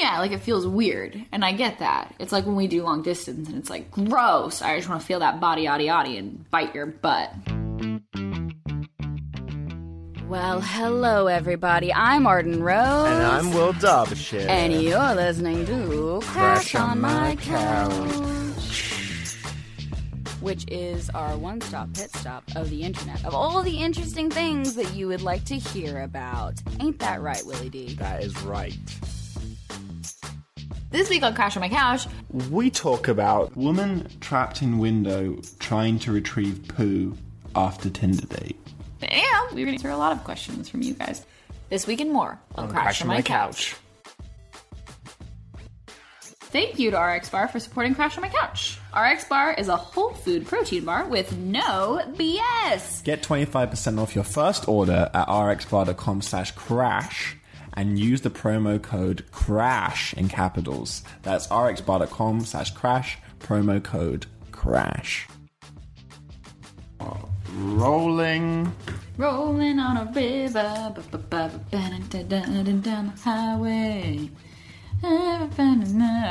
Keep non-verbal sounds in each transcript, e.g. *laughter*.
Yeah, like it feels weird, and I get that. It's like when we do long distance, and it's like gross. I just want to feel that body, yaddy, yaddy, and bite your butt. Well, hello everybody. I'm Arden Rose, And I'm Will Derbyshire. and you're listening to Crash on My Couch, which is our one-stop pit stop of the internet of all the interesting things that you would like to hear about. Ain't that right, Willie D? That is right. This week on Crash on My Couch, We talk about Woman trapped in window trying to retrieve poo after Tinder date. and we're going to answer a lot of questions from you guys. This week and more on, Crash, on My, couch. Thank you to RX Bar for supporting Crash on My Couch. RX Bar is a whole food protein bar with no BS. Get 25% off your first order at rxbar.com slash crash and use the promo code CRASH in capitals. That's rxbar.com slash crash, promo code CRASH. Rolling. Rolling on a river, down the highway. *laughs*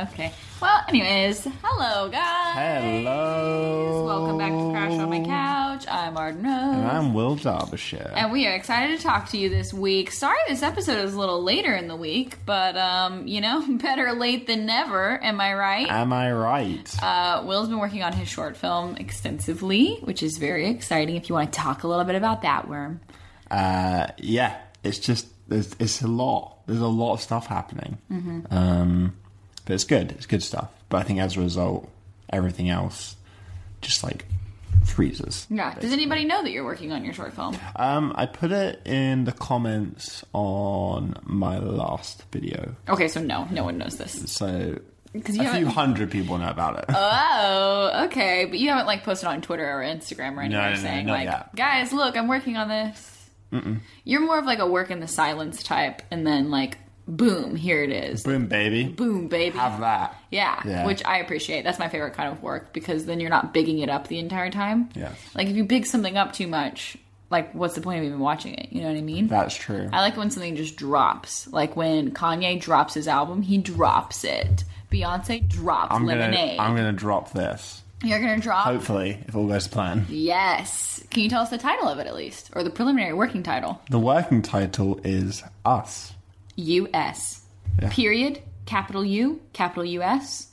Okay. Well, anyways, hello guys. Hello. Welcome back to Crash on My Couch. I'm Arden Rose. And I'm Will Derbyshire. And we are excited to talk to you this week. Sorry this episode is a little later in the week, but um, you know, *laughs* better late than never, am I right? Am I right? Uh, Will's been working on his short film extensively, which is very exciting. If you want to talk a little bit about that, Worm. Uh, yeah, it's just there's it's a lot. There's a lot of stuff happening. Mm-hmm. Um, but it's good. It's good stuff. But I think as a result, everything else just like freezes. Yeah. Does anybody know that you're working on your short film? Um, I put it in the comments on my last video, Okay, so no, no one knows this. so 'Cause you a few hundred people know about it. Oh, okay, but you haven't like posted on Twitter or Instagram or anywhere no, no, saying not like, yet. guys, look, I'm working on this. You're more of like a work in the silence type, and then like, boom, here it is. Boom, baby. Boom, baby. Have that. Yeah, Yeah. which I appreciate. That's my favorite kind of work because then you're not bigging it up the entire time. Yes. Like if you big something up too much, like what's the point of even watching it? You know what I mean? That's true. I like when something just drops. Like when Kanye drops his album, he drops it. Beyonce drops I'm gonna Lemonade. I'm gonna drop this. You're gonna drop. Hopefully, if all goes to plan. Yes. Can you tell us the title of it at least, or the preliminary working title? The working title is Us. U.S. Yeah. Period. Capital U. Capital U.S.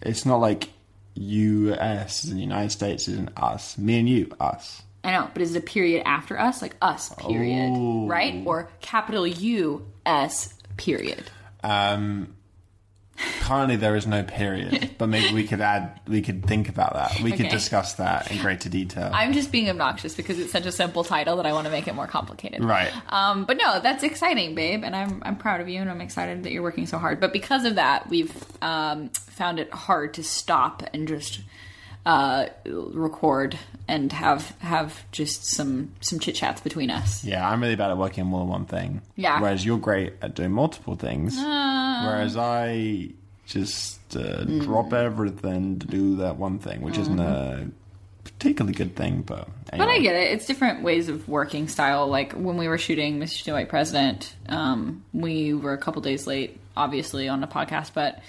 It's not like U.S. The United States isn't us. Me and you, us. I know, but is it a period after us? Like us, period. Oh. Right? Or capital U S period. Um, currently, there is no period, *laughs* but maybe we could add. We could think about that. We could Okay. discuss that in greater detail. I'm just being obnoxious because it's such a simple title that I want to make it more complicated. Right. Um, but no, that's exciting, babe, and I'm I'm proud of you, and I'm excited that you're working so hard. But because of that, we've um, found it hard to stop and just uh, record and have have just some some chit chats between us. yeah, I'm really bad at working on more than one thing. Yeah. Whereas you're great at doing multiple things. whereas I just uh, Mm. drop everything to do that one thing, which isn't a particularly good thing. But But I get it. It's different ways of working style. Like when we were shooting Mr. White President, um, we were a couple days late, obviously, on the podcast, but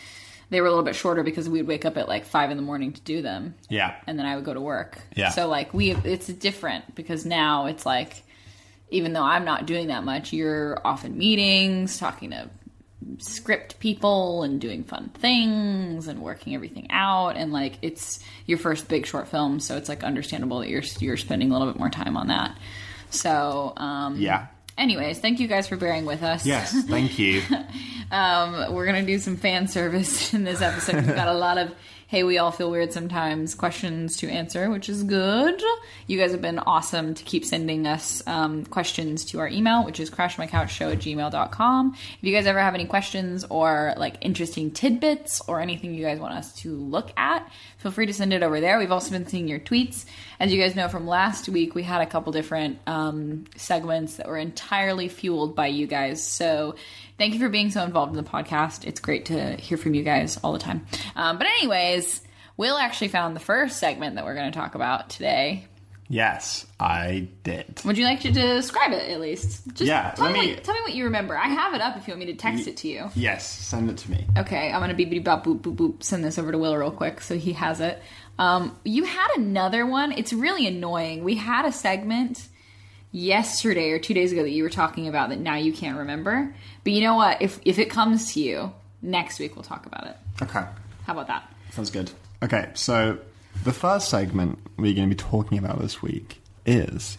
they were a little bit shorter because we'd wake up at like five in the morning to do them. Yeah. And then I would go to work. Yeah. So like we, it's different because now it's like, even though I'm not doing that much, you're off in meetings, talking to script people and doing fun things and working everything out and like it's your first big short film so it's like understandable that you're you're spending a little bit more time on that so um Yeah. Anyways thank you guys for bearing with us Yes. Thank you. *laughs* um we're gonna do some fan service *laughs* in this episode we've got a lot of hey we all feel weird sometimes questions to answer which is good you guys have been awesome to keep sending us um, questions to our email which is crashmycouchshow at gmail.com if you guys ever have any questions or like interesting tidbits or anything you guys want us to look at feel free to send it over there. We've also been seeing your tweets. As you guys know from last week we had a couple different um, segments that were entirely fueled by you guys. So thank you for being so involved in the podcast. It's great to hear from you guys all the time. Um, but anyways will actually found the first segment that we're going to talk about today Yes, I did. Would you like to describe it at least? Just Yeah, Tell let me, me- what, tell me what you remember. I have it up if you want me to text it to you. Yes, send it to me. Okay, I'm gonna beep bop boop boop boop. Send this over to Will real quick so he has it. Um, you had another one. It's really annoying. We had a segment yesterday or two days ago that you were talking about that now you can't remember. But you know what? If if it comes to you next week, we'll talk about it. Okay, How about that? sounds good. Okay, so the first segment we're going to be talking about this week is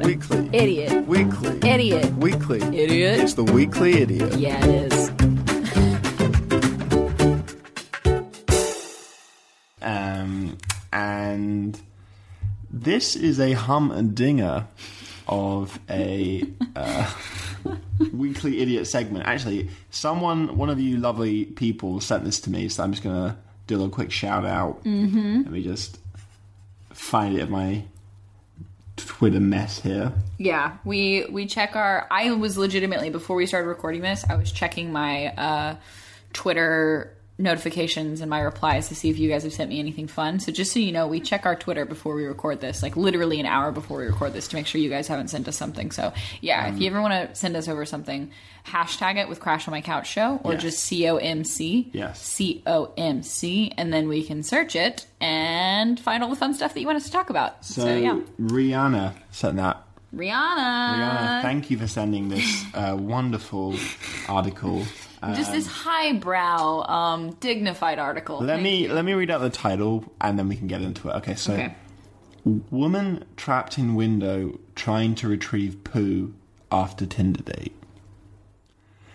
Weekly. Idiot. Weekly. Idiot. Weekly. Idiot. It's the Weekly Idiot. Yeah, it is. *laughs* um, and this is a hum and dinger of a uh, *laughs* weekly idiot segment. Actually, someone, one of you lovely people, sent this to me, so I'm just gonna do a little quick shout out. Mm-hmm. Let me just find it in my Twitter mess here. Yeah, we we check our. I was legitimately before we started recording this. I was checking my uh, Twitter notifications and my replies to see if you guys have sent me anything fun. So just so you know, we check our Twitter before we record this, like literally an hour before we record this, to make sure you guys haven't sent us something. So yeah, if you ever want to send us over something, hashtag it with Crash on My Couch Show or Yes. just C O M C. Yes. C O M C, and then we can search it and find all the fun stuff that you want us to talk about. So, So, yeah, Rihanna sent that. Rihanna. Rihanna, thank you for sending this uh, wonderful article. Just this highbrow, um, dignified article. Let Thank me you. let me read out the title and then we can get into it. Okay, so Okay. woman trapped in window trying to retrieve poo after Tinder date.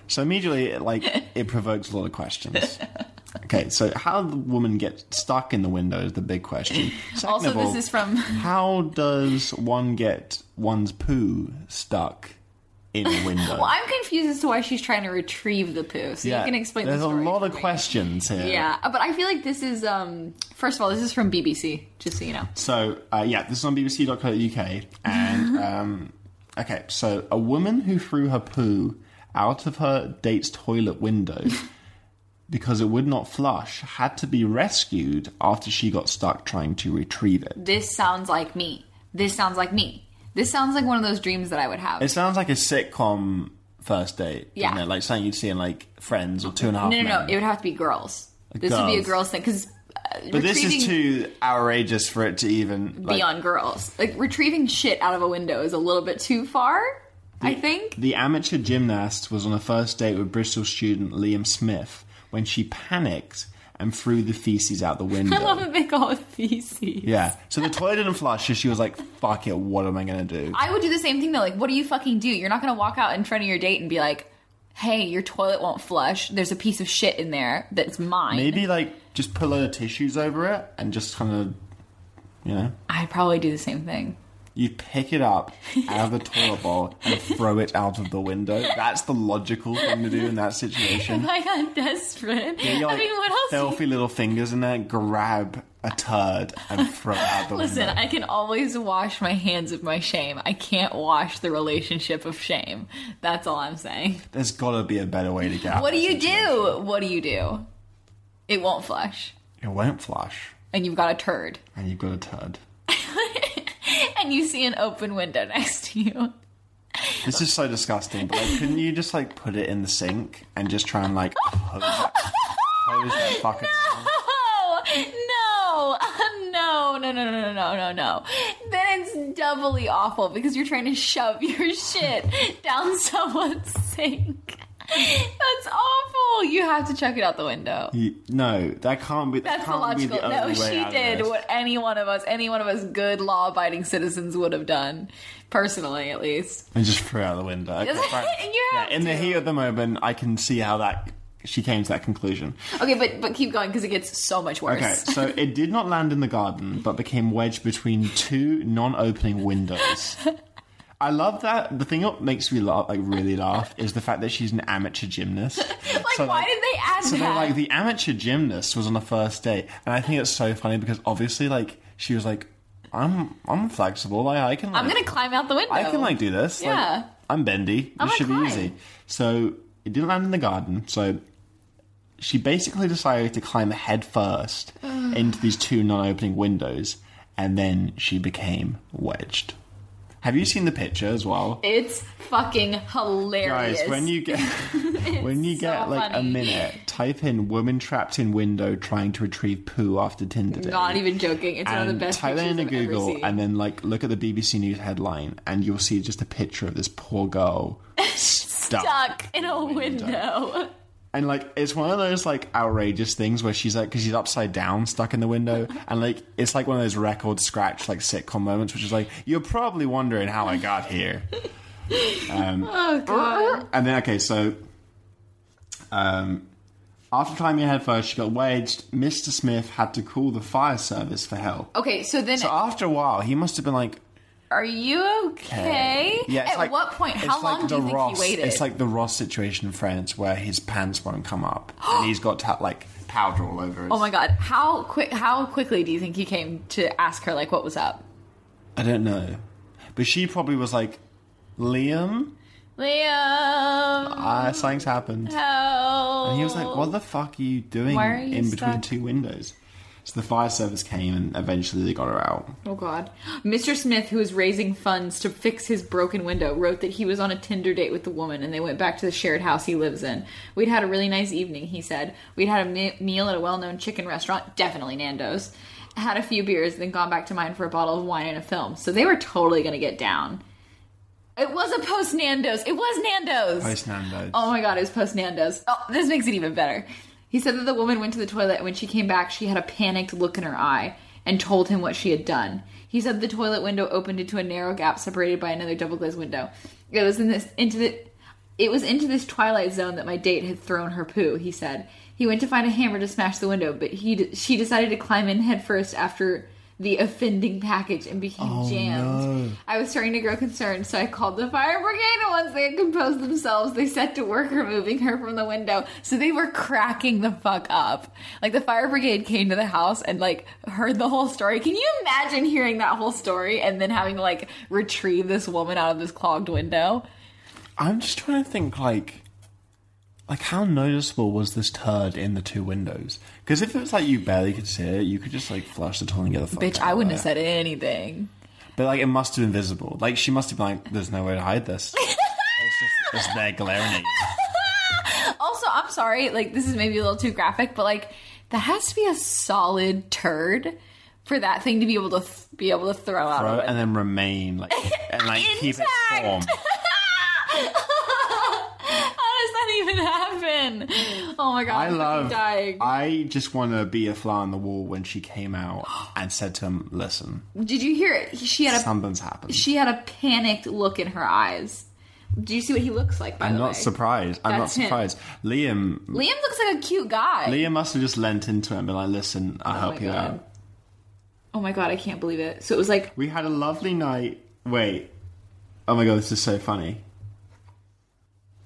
So immediately, it, like, *laughs* it provokes a lot of questions. Okay, so how the woman gets stuck in the window is the big question. Second Also, all, this is from. how does one get one's poo stuck in window? Well, I'm confused as to why she's trying to retrieve the poo. So you can explain. This. There's the a lot of me. questions here. Yeah, but I feel like this is. um First of all, this is from BBC. Just so you know. So uh, yeah, this is on BBC.co.uk, and *laughs* um, okay, so a woman who threw her poo out of her date's toilet window *laughs* because it would not flush had to be rescued after she got stuck trying to retrieve it. This sounds like me. This sounds like me. This sounds like one of those dreams that I would have. It sounds like a sitcom first date, Yeah. it? Like something you'd see in like Friends or Two and a Half no, no, no. It would have to be girls. This would be a Girls. girls thing because. Uh, but this is too outrageous for it to even like, beyond girls. Like retrieving shit out of a window is a little bit too far. I think. The amateur gymnast was on a first date with Bristol student Liam Smith when she panicked and threw the feces out the window. I love that they call it feces. yeah. So the toilet didn't flush, so she was like, fuck it, what am I gonna do? I would do the same thing though. Like, what do you fucking do? You're not gonna walk out in front of your date and be like, "Hey, your toilet won't flush. There's a piece of shit in there that's mine." Maybe like just put a load of tissues over it and just kind of, you know, I'd probably do the same thing. You pick it up out of the toilet bowl and throw it out of the window. That's the logical thing to do in that situation. I got desperate, Get your I like, mean, what else? filthy little fingers in there, grab a turd and throw it out the window. Listen, window. I can always wash my hands of my shame. I can't wash the relationship of shame. That's all I'm saying. There's got to be a better way to get. out What do you situation. do? What do you do? It won't flush, It won't flush, and you've got a turd, and you've got a turd. *laughs* and you see an open window next to you. This is so disgusting, but like, couldn't you just like put it in the sink and just try and like hose that, hose that fucking down? *laughs* no, no, no, no, no, no, no, no. Then it's doubly awful because you're trying to shove your *laughs* shit down someone's sink. That's awful. You have to chuck it out the window. You- no, that can't be. That That's the can't be logical. the no, she did what any one of us, any one of us good law-abiding citizens would have done, personally at least. and just threw it out the window. *laughs* Okay, yeah, in the heat of the moment, I can see how that she came to that conclusion. Okay, but but keep going because it gets so much worse. Okay, so it did not land in the garden, but became wedged between two non-opening windows. *laughs* I love that. The thing that makes me laugh, like really laugh, is the fact that she's an amateur gymnast. *laughs* like, why did they add So that? they're like the amateur gymnast was on the first date, and I think it's so funny because obviously, like, she was like, "I'm, I'm flexible. Like, I can, like, I'm gonna climb out the window. I can like do this. Like, Yeah. I'm bendy. I'm This should be easy." So it didn't land in the garden. So she basically decided to climb head first *sighs* into these two non-opening windows and then she became wedged. Have you seen the picture as well? It's fucking hilarious. Guys, when you *laughs* get when you so get like a minute, type in "woman trapped in window trying to retrieve poo after Tinder date." Not even joking. It's one of the best type that into I've Google and then like look at the BBC News headline and you'll see just a picture of this poor girl *laughs* stuck. stuck in a window. And like it's one of those like outrageous things where she's like because she's upside down stuck in the window *laughs* and like it's like one of those record scratch like sitcom moments which is like you're probably wondering how I got here. *laughs* Um, Oh god. and then okay so um after climbing ahead first she got wedged. Mr. Smith had to call the fire service for help. Okay, so then So after a while he must have been like are you okay? Yeah, At like, what point? How like long do the you think Ross, he waited? It's like the Ross situation in Friends where his pants won't come up *gasps* and he's got ta- like powder all over his. Oh my god! How quick? How quickly do you think he came to ask her like what was up? I don't know, but she probably was like, Liam, Liam, uh, something's happened, help! and he was like, "What the fuck are you doing are you in between stuck? two windows?" So the fire service came and eventually they got her out. Oh god. Mr. Smith, who was raising funds to fix his broken window, wrote that he was on a Tinder date with the woman and they went back to the shared house he lives in. We'd had a really nice evening, he said. We'd had a me- meal at a well known chicken restaurant, definitely Nando's. Had a few beers, then gone back to mine for a bottle of wine and a film. So they were totally gonna get down. It was a post Nando's. It was Nando's. Post Nando's. Oh my god, it was post Nando's. Oh, this makes it even better. He said that the woman went to the toilet and when she came back, she had a panicked look in her eye and told him what she had done. He said the toilet window opened into a narrow gap separated by another double glazed window. It was in this into the it was into this twilight zone that my date had thrown her poo, he said. He went to find a hammer to smash the window, but he she decided to climb in headfirst after the offending package and became Oh, jammed. no. I was starting to grow concerned, so I called the fire brigade, and once they had composed themselves, they set to work removing her from the window. So they were cracking the fuck up. Like the fire brigade came to the house and like heard the whole story. Can you imagine hearing that whole story and then having to like retrieve this woman out of this clogged window? I'm just trying to think like. Like how noticeable was this turd in the two windows? Because if it was like you barely could see it, you could just like flush the toilet and get the fuck Bitch, out I wouldn't have there. said anything. But like, it must have been visible. Like, she must have been like, "There's no way to hide this." *laughs* it's just it's there glaring at *laughs* you. Also, I'm sorry, like this is maybe a little too graphic, but like that has to be a solid turd for that thing to be able to th- be able to throw out. Of it. and then remain like and like keep its *laughs* Intact. form. How does that even happen? Mm. Oh my god, I love. dying. I just want to be a fly on the wall when she came out and said to him, "Listen, Did you hear it? She had a something's happened." she had a panicked look in her eyes. Do you see what he looks like? By I'm not way, surprised. I'm not That's him. surprised. Liam, Liam looks like a cute guy. Liam must have just lent into it and been like, "Listen, I'll oh help you god. out." Oh my god, I can't believe it. So it was like We had a lovely night. Wait. Oh my god, this is so funny.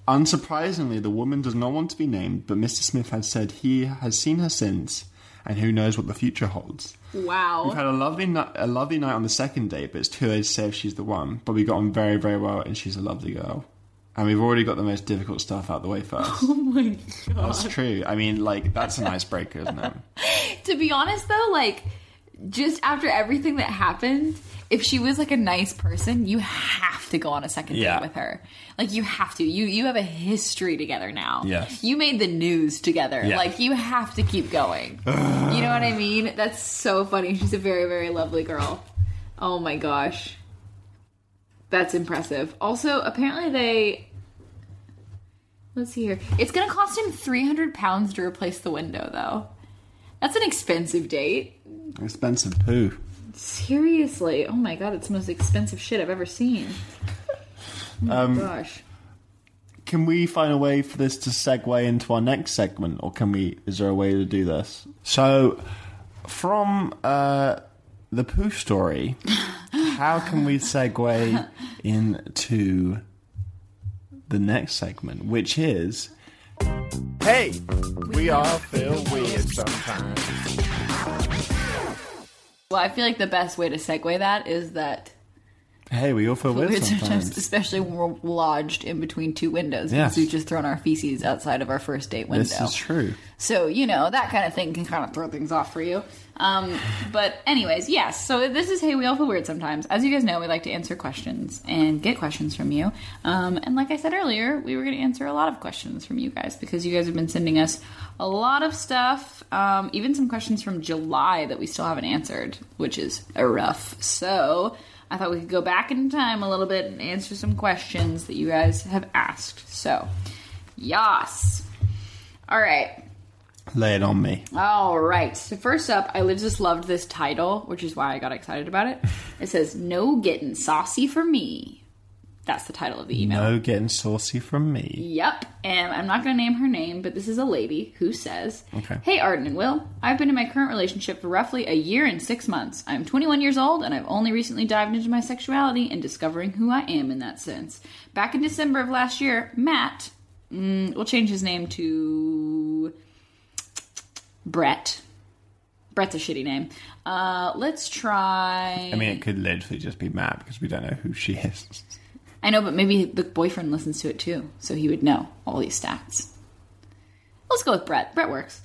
Unsurprisingly, the woman does not want to be named, but Mr. Smith has said he has seen her since, and who knows what the future holds. wow. We've had a lovely night, a lovely night on the second date, but it's too early to say if she's the one. But we got on very, very well, and she's a lovely girl. And we've already got the most difficult stuff out the way first. *laughs* oh my god. That's true. I mean, like that's an icebreaker, isn't it? *laughs* To be honest though, like just after everything that happened, if she was like a nice person, you have to go on a second Yeah. date with her. Like you have to. You you have a history together now. Yes. You made the news together. Yeah. Like you have to keep going. *sighs* you know what I mean? That's so funny. She's a very very lovely girl. Oh my gosh. That's impressive. Also, apparently they Let's see here. It's going to cost him 300 pounds to replace the window though. That's an expensive date. Expensive poo. Seriously. Oh my god, it's the most expensive shit I've ever seen. Oh my Um, gosh. Can we find a way for this to segue into our next segment, or can we? Is there a way to do this? So, from uh, the poo story, *laughs* how can we segue into the next segment, which is Hey, we all feel weird sometimes. Well, I feel like the best way to segue that is that Hey, we all feel weird, Weird sometimes. sometimes, especially when we're lodged in between two windows Yes. because we've just thrown our feces outside of our first date window. This is true. So, you know, that kind of thing can kind of throw things off for you. Um, but, anyways, yes. So, this is Hey, We All Feel Weird Sometimes. As you guys know, we like to answer questions and get questions from you. Um, and, like I said earlier, we were going to answer a lot of questions from you guys because you guys have been sending us a lot of stuff, um, even some questions from July that we still haven't answered, which is a rough. So, I thought we could go back in time a little bit and answer some questions that you guys have asked. So, yas. All right. Lay it on me. All right. So first up, I just loved this title, which is why I got excited about it. It says "No getting saucy for me." That's the title of the email. No getting saucy from me. Yep. And I'm not going to name her name, but this is a lady who says, Okay. Hey, Arden and Will. I've been in my current relationship for roughly a year and six months. I'm 21 years old, and I've only recently dived into my sexuality and discovering who I am in that sense. Back in December of last year, Matt, mm, we'll change his name to Brett. Brett's a shitty name. Uh, let's try. I mean, it could literally just be Matt because we don't know who she is. *laughs* I know, but maybe the boyfriend listens to it too, so he would know all these stats. Let's go with Brett. Brett works.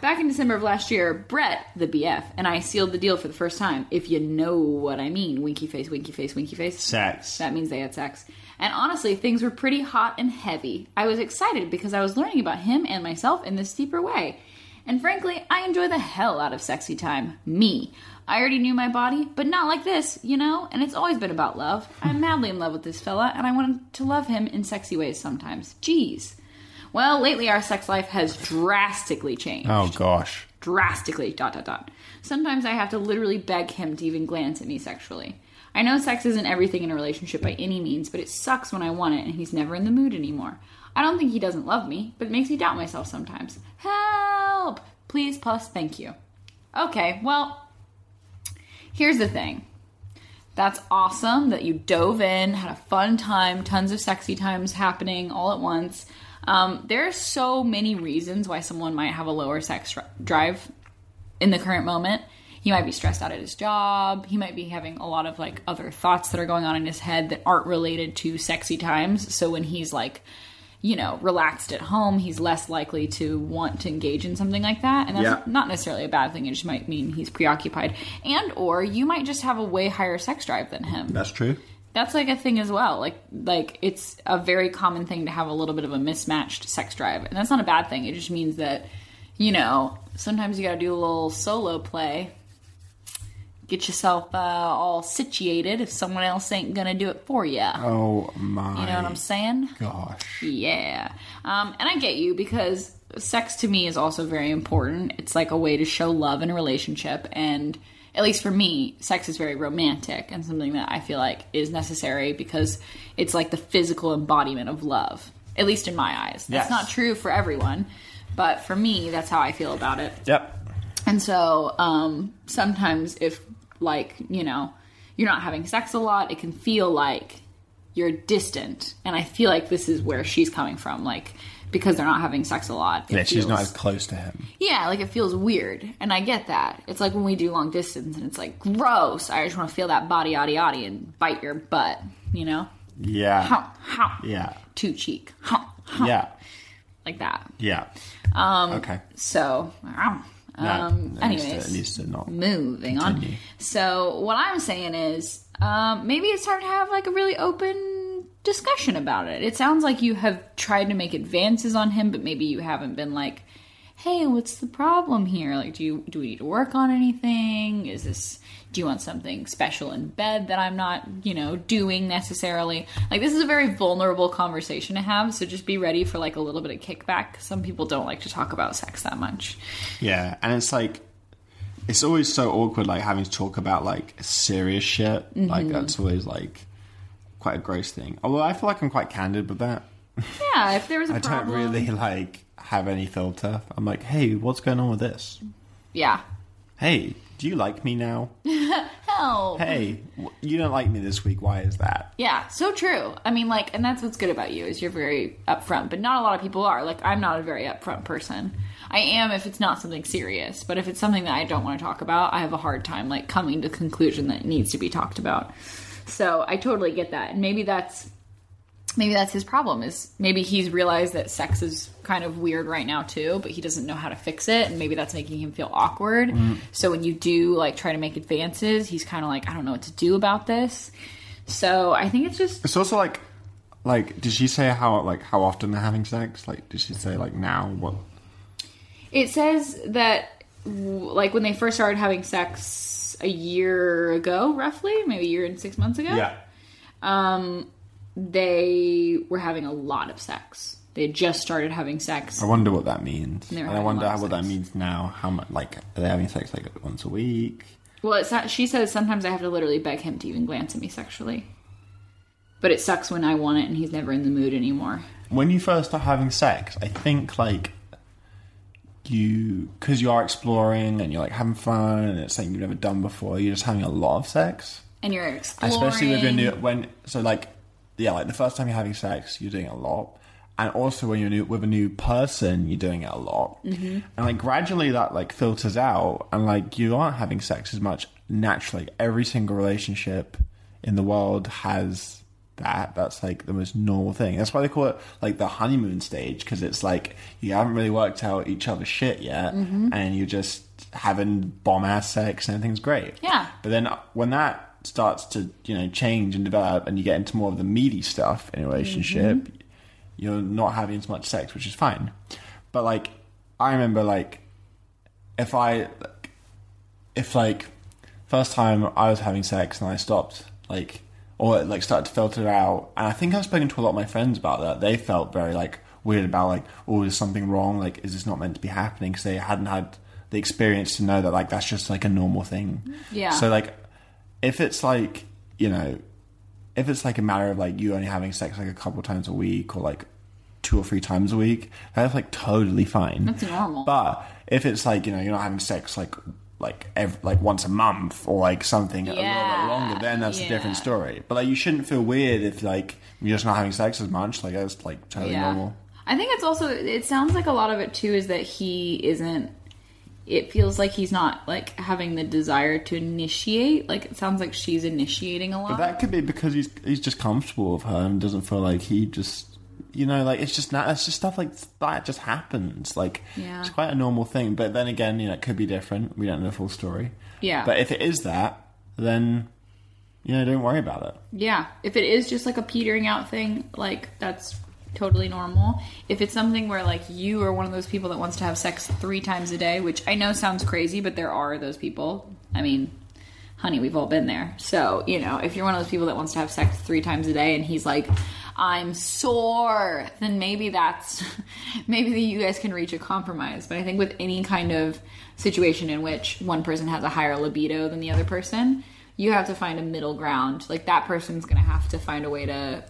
Back in December of last year, Brett, the BF, and I sealed the deal for the first time. If you know what I mean. Winky face, winky face, winky face. Sex. That means they had sex. And honestly, things were pretty hot and heavy. I was excited because I was learning about him and myself in this deeper way. And frankly, I enjoy the hell out of sexy time. Me. I already knew my body, but not like this, you know? And it's always been about love. I'm *laughs* madly in love with this fella, and I want to love him in sexy ways sometimes. Jeez. Well, lately our sex life has drastically changed Oh gosh. drastically dot dot dot sometimes i have to literally beg him to even glance at me sexually i know sex isn't everything in a relationship by any means but it sucks when i want it and he's never in the mood anymore i don't think he doesn't love me but it makes me doubt myself sometimes help please plus thank you okay well here's the thing that's awesome that you dove in, had a fun time, tons of sexy times happening all at once. Um, there are so many reasons why someone might have a lower sex drive in the current moment. He might be stressed out at his job. He might be having a lot of like other thoughts that are going on in his head that aren't related to sexy times. So when he's like, you know, relaxed at home, he's less likely to want to engage in something like that. And that's Yeah. not necessarily a bad thing. It just might mean he's preoccupied. And or you might just have a way higher sex drive than him That's true. that's like a thing as well like like it's a very common thing to have a little bit of a mismatched sex drive and that's not a bad thing it just means that you know sometimes you gotta do a little solo play get yourself uh, all situated if someone else ain't gonna do it for you Oh my. you know what i'm saying Gosh. yeah. Um, and I get you because sex to me is also very important. It's like a way to show love in a relationship. And at least for me, sex is very romantic and something that I feel like is necessary because it's like the physical embodiment of love, at least in my eyes. That's Yes. not true for everyone, but for me, that's how I feel about it. Yep. And so um, sometimes, if like you know, you're not having sex a lot, it can feel like you're distant. And I feel like this is where she's coming from, like because they're not having sex a lot. Yeah, she's not as close to him. yeah, like it feels weird, and I get that. It's like when we do long distance, and it's like gross. I just want to feel that body, yaddy, yaddy, and bite your butt. You know, Yeah. how, how, Yeah. two cheek, Yeah. like that. Yeah. Um. Okay. So, um, um, it needs to- anyways, needs to not moving on. So what I'm saying is, um, maybe it's time to have like a really open discussion about it. It sounds like you have tried to make advances on him, but maybe you haven't been like, "Hey, what's the problem here? Like, do you do we need to work on anything? Is this do you want something special in bed that I'm not, you know, doing necessarily? Like, this is a very vulnerable conversation to have. So just be ready for like a little bit of kickback. Some people don't like to talk about sex that much. Yeah, and it's like it's always so awkward, like having to talk about like serious shit. Mm-hmm. Like that's always like quite a gross thing. Although I feel like I'm quite candid with that. Yeah, if there was a *laughs* I problem, don't really like have any filter. I'm like, hey, what's going on with this? yeah. Hey, do you like me now? *laughs* Help. Hey, you don't like me this week. Why is that? Yeah, so true. I mean, like, and that's what's good about you is you're very upfront, but not a lot of people are. Like, I'm not a very upfront person. I am if it's not something serious, but if it's something that I don't want to talk about, I have a hard time like coming to the conclusion that it needs to be talked about. So I totally get that, and maybe that's maybe that's his problem. Is maybe he's realized that sex is kind of weird right now too, but he doesn't know how to fix it, and maybe that's making him feel awkward. So when you do like try to make advances, he's kind of like, I don't know what to do about this. So I think it's just It's also like, like, did she say how like how often they're having sex? Like, did she say like now what? It says that, like, when they first started having sex a year ago, roughly, maybe a year and six months ago, Yeah. um, they were having a lot of sex. They had just started having sex. I wonder what that means. Were And I wonder how, what that means now. How much? Like, are they having sex like once a week? Well, it's not, she says sometimes I have to literally beg him to even glance at me sexually. But it sucks when I want it and he's never in the mood anymore. When you first start having sex, I think like you because you are exploring and you're like having fun and it's something you've never done before. You're just having a lot of sex. And you're exploring. especially with your new when so like yeah like the first time you're having sex you're doing it a lot. And also when you're new, with a new person you're doing it a lot. Mm-hmm. and like gradually that like filters out. And like you aren't having sex as much naturally. Every single relationship in the world has that. That's like the most normal thing. That's why they call it like the honeymoon stage because it's like you haven't really worked out each other's shit yet. Mm-hmm. and you're just having bomb ass sex and everything's great. Yeah. but then when that starts to you know change and develop, and you get into more of the meaty stuff in a relationship, Mm-hmm. you're not having as much sex, which is fine. But like, I remember like if I like, if like first time I was having sex and I stopped like or like started to filter out, and I think I've spoken to a lot of my friends about that. They felt very like weird about like, oh, is something wrong? Like, is this not meant to be happening? Because they hadn't had the experience to know that like that's just like a normal thing. Yeah. So like, if it's like you know, if it's like a matter of like you only having sex like a couple times a week or like two or three times a week, that's like totally fine. That's normal. But if it's like you know you're not having sex like like ev like once a month or like something a little bit longer, then that's a different story. But like you shouldn't feel weird if like you're just not having sex as much. Like that's like totally normal. I think it's also it sounds like a lot of it too is that he isn't it feels like he's not like having the desire to initiate. Like it sounds like she's initiating a lot. But that could be because he's he's just comfortable with her and doesn't feel like he just you know like it's just not it's just stuff like that just happens like Yeah. it's quite a normal thing but then again you know it could be different we don't know the full story Yeah. but if it is that then you know don't worry about it Yeah, if it is just like a petering out thing, like that's totally normal. If it's something where like you are one of those people that wants to have sex three times a day, which I know sounds crazy, but there are those people. I mean, honey, we've all been there. So, you know, if you're one of those people that wants to have sex three times a day and he's like, I'm sore, then maybe that's *laughs* maybe you guys can reach a compromise. But I think with any kind of situation in which one person has a higher libido than the other person, you have to find a middle ground. Like that person's gonna have to find a way to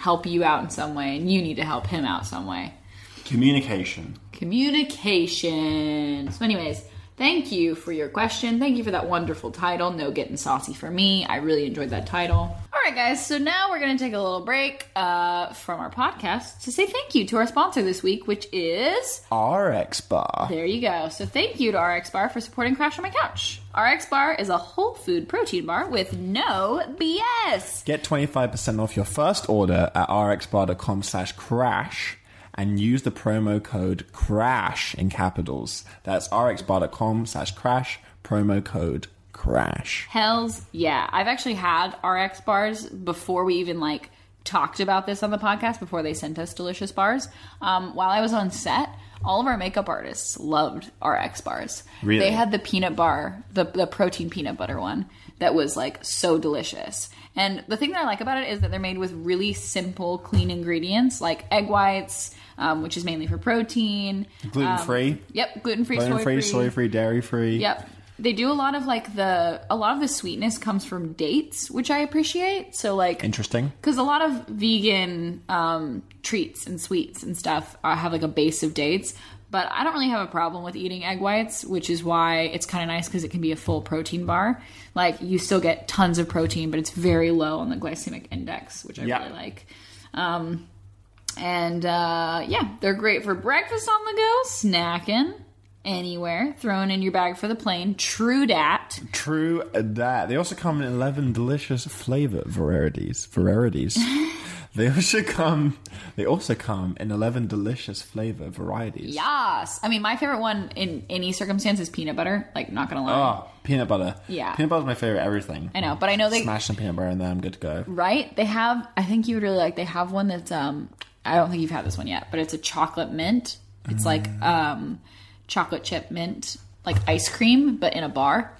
help you out in some way, and you need to help him out some way communication communication. So, anyways, thank you for your question. Thank you for that wonderful title. No getting saucy for me. I really enjoyed that title. All right, guys. So now we're gonna take a little break uh, from our podcast to say thank you to our sponsor this week, which is RX bar there you go. So thank you to RX Bar for supporting Crash on My Couch. RX Bar is a whole food protein bar with no BS. Get 25% off your first order at rxbar.com slash crash and use the promo code CRASH in capitals. That's rxbar.com slash crash, promo code CRASH. Hells yeah. I've actually had RX bars before we even like talked about this on the podcast before they sent us delicious bars. Um, while I was on set, all of our makeup artists loved RX bars. Really? They had the peanut bar, the the protein peanut butter one that was like so delicious. And the thing that I like about it is that they're made with really simple, clean ingredients like egg whites, um, which is mainly for protein. Gluten free, Yep, gluten free, gluten free, soy free, dairy free. Yep. They do a lot of like the a lot of the sweetness comes from dates, which I appreciate. So like Interesting. because a lot of vegan um, treats and sweets and stuff uh, have like a base of dates, but I don't really have a problem with eating egg whites, which is why it's kind of nice because it can be a full protein bar. Like you still get tons of protein, but it's very low on the glycemic index, which I Yeah. really like. Um, and uh, yeah, they're great for breakfast on the go, snacking, anywhere. Thrown in your bag for the plane. True dat. True dat. They also come in 11 delicious flavor varieties. Varieties. *laughs* they also come they also come in 11 delicious flavor varieties. Yes. I mean, my favorite one in any circumstance is peanut butter. Like, not gonna lie. Oh, peanut butter. Yeah. Peanut butter's my favorite everything. I know, but I know they Smash some peanut butter in there, I'm good to go. right. They have. I think you would really like. They have one that's. um I don't think you've had this one yet, but it's a chocolate mint. It's like Mm. um chocolate chip mint, like ice cream, but in a bar.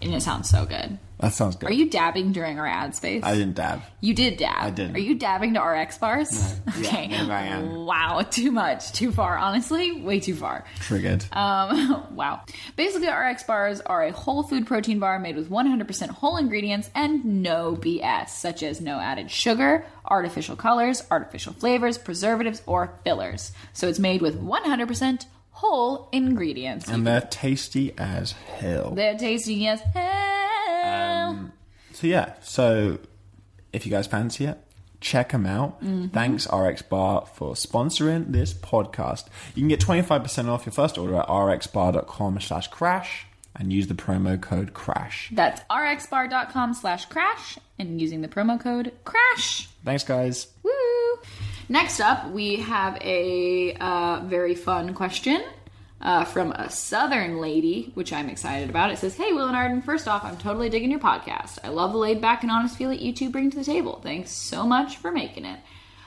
And it sounds so good. That sounds good. Are you dabbing during our ad space? I didn't dab. You did dab. I didn't. Are you dabbing to RX bars? *laughs* Okay. maybe I am. Wow, too much, too far. Honestly, way too far. Triggered. Um, *laughs* wow. Basically, RX bars are a whole food protein bar made with 100% whole ingredients and no BS, such as no added sugar, artificial colors, artificial flavors, preservatives, or fillers. So it's made with 100% whole ingredients. and they're tasty as hell. They're tasty as hell. Um, so yeah, so if you guys fancy it, check them out. Mm-hmm. Thanks RX Bar for sponsoring this podcast. You can get 25% off your first order at rxbar.com slash crash and use the promo code crash. That's rxbar.com slash crash and using the promo code crash. Thanks guys. Woo! Next up, we have a uh, very fun question uh, from a Southern lady, which I'm excited about. It says, "Hey, Will and Arden. First off, I'm totally digging your podcast. I love the laid back and honest feel that you two bring to the table. Thanks so much for making it."